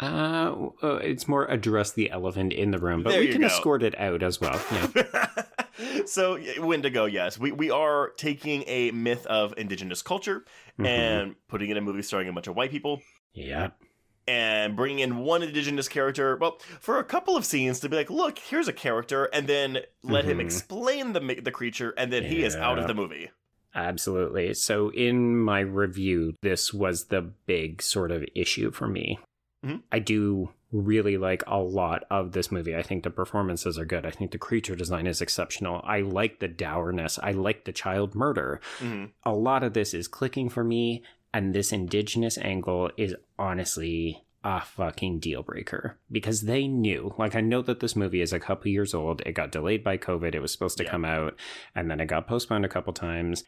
Uh, it's more address the elephant in the room, but There we can go. escort it out as well. Yeah. so Wendigo, yes, we we are taking a myth of indigenous culture Mhm. and putting it in a movie starring a bunch of white people yeah. and bringing in one indigenous character. Well, for a couple of scenes to be like, look, here's a character, and then let him Mhm. explain the the creature, and then he is out of the movie. Absolutely. So, in my review, this was the big sort of issue for me. Mhm. I do really like a lot of this movie. I think the performances are good. I think the creature design is exceptional. I like the dourness. I like the child murder. hmm A lot of this is clicking for me, and this indigenous angle is honestly a fucking deal breaker because they knew. Like, I know that this movie is a couple years old. It got delayed by COVID. It was supposed to Yeah. come out, and then it got postponed a couple times.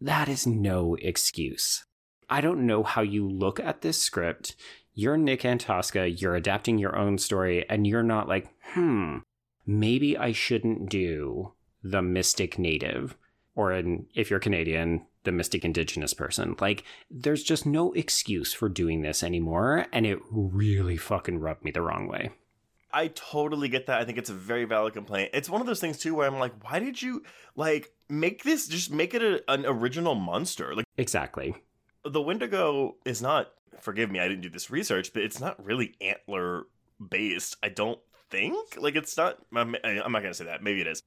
That is no excuse. I don't know how you look at this script. You're Nick Antosca, you're adapting your own story, and you're not like, hmm, maybe I shouldn't do the mystic native, or in, if you're Canadian, the mystic indigenous person. Like, there's just no excuse for doing this anymore, and it really fucking rubbed me the wrong way. I totally get that. I think it's a very valid complaint. It's one of those things too where I'm like, why did you like make this? Just make it a, an original monster. Like Exactly. the Wendigo is not. Forgive me, I didn't do this research, but it's not really antler based. I don't think. Like it's not. I'm, I'm not gonna say that. Maybe it is.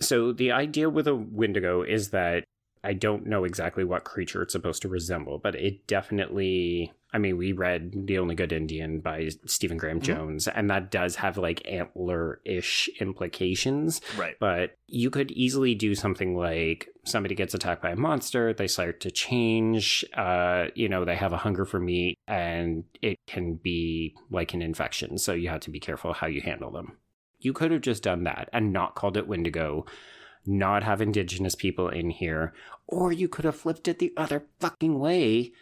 So the idea with a Wendigo is that I don't know exactly what creature it's supposed to resemble, but it definitely. I mean, we read The Only Good Indian by Stephen Graham Mhm. Jones, and that does have like antler ish implications. Right. But you could easily do something like somebody gets attacked by a monster, they start to change, uh, you know, they have a hunger for meat, and it can be like an infection. So you have to be careful how you handle them. You could have just done that and not called it Wendigo, not have indigenous people in here, or you could have flipped it the other fucking way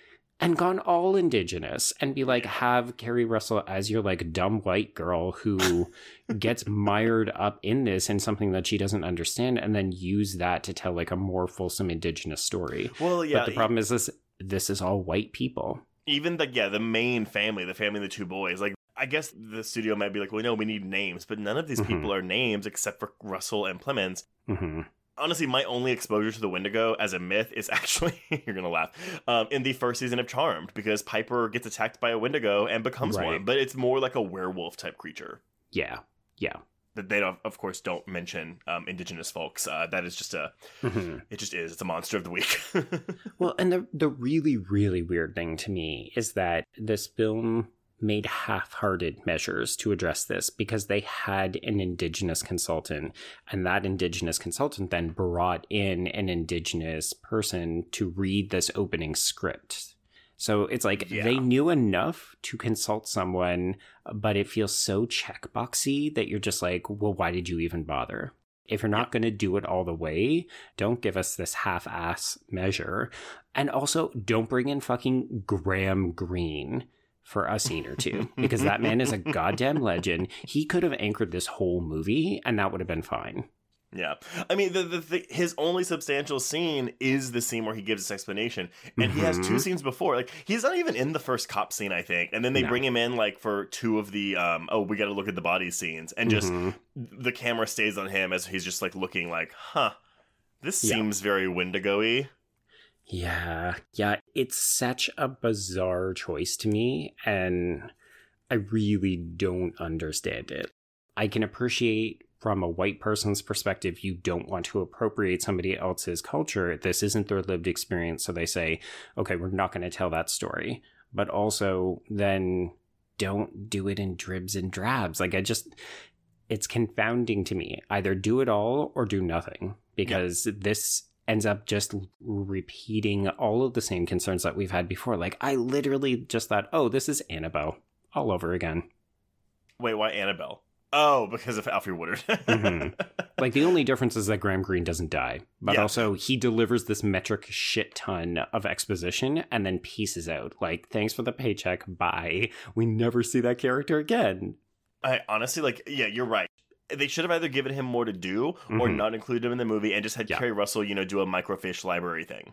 and gone all indigenous and be like, have Keri Russell as your like dumb white girl who gets mired up in this and something that she doesn't understand and then use that to tell like a more fulsome indigenous story. Well, yeah. but the problem is this this is all white people. even the yeah the main family, the family of the two boys, like. I guess the studio might be like, well, no, we need names, but none of these Mhm. people are names except for Russell and Plemons. hmm honestly, my only exposure to the Wendigo as a myth is actually you're gonna laugh um, in the first season of Charmed because Piper gets attacked by a Wendigo and becomes Right. one, but it's more like a werewolf type creature. Yeah. Yeah. That they don't, of course don't mention um, indigenous folks. Uh, that is just a hmm it just is. It's a monster of the week. Well, and the the really really weird thing to me is that this film made half-hearted measures to address this because they had an indigenous consultant and that indigenous consultant then brought in an indigenous person to read this opening script. So it's like Yeah. they knew enough to consult someone, but it feels so checkboxy that you're just like, well, why did you even bother? If you're not going to do it all the way, don't give us this half ass measure. And also, don't bring in fucking Graham Greene for a scene or two because that man is a goddamn legend. He could have anchored this whole movie and that would have been fine. yeah, I mean, the, the, the his only substantial scene is the scene where he gives this explanation, and he has two Mhm. scenes before. Like he's not even in the first cop scene, I think, and then they No. bring him in like for two of the um oh we got to look at the body scenes, and just Mhm. the camera stays on him as he's just like looking like, huh, this Yeah. seems very Wendigo-y. Yeah, yeah, it's such a bizarre choice to me, and I really don't understand it. I can appreciate from a white person's perspective, you don't want to appropriate somebody else's culture. This isn't their lived experience. So they say, okay, we're not going to tell that story. But also, then don't do it in dribs and drabs. Like, I just, it's confounding to me. Either do it all or do nothing because this ends up just repeating all of the same concerns that we've had before. Like, I literally just thought, oh, this is Annabelle all over again. Wait, why Annabelle? Oh, because of Alfre Woodard. Mhm. Like the only difference is that Graham Greene doesn't die, but Yeah. also he delivers this metric shit ton of exposition and then pieces out. Like, thanks for the paycheck, bye. We never see that character again. I honestly like. Yeah, you're right. They should have either given him more to do or Mhm. not included him in the movie and just had Yeah. Keri Russell, you know, do a microfiche library thing.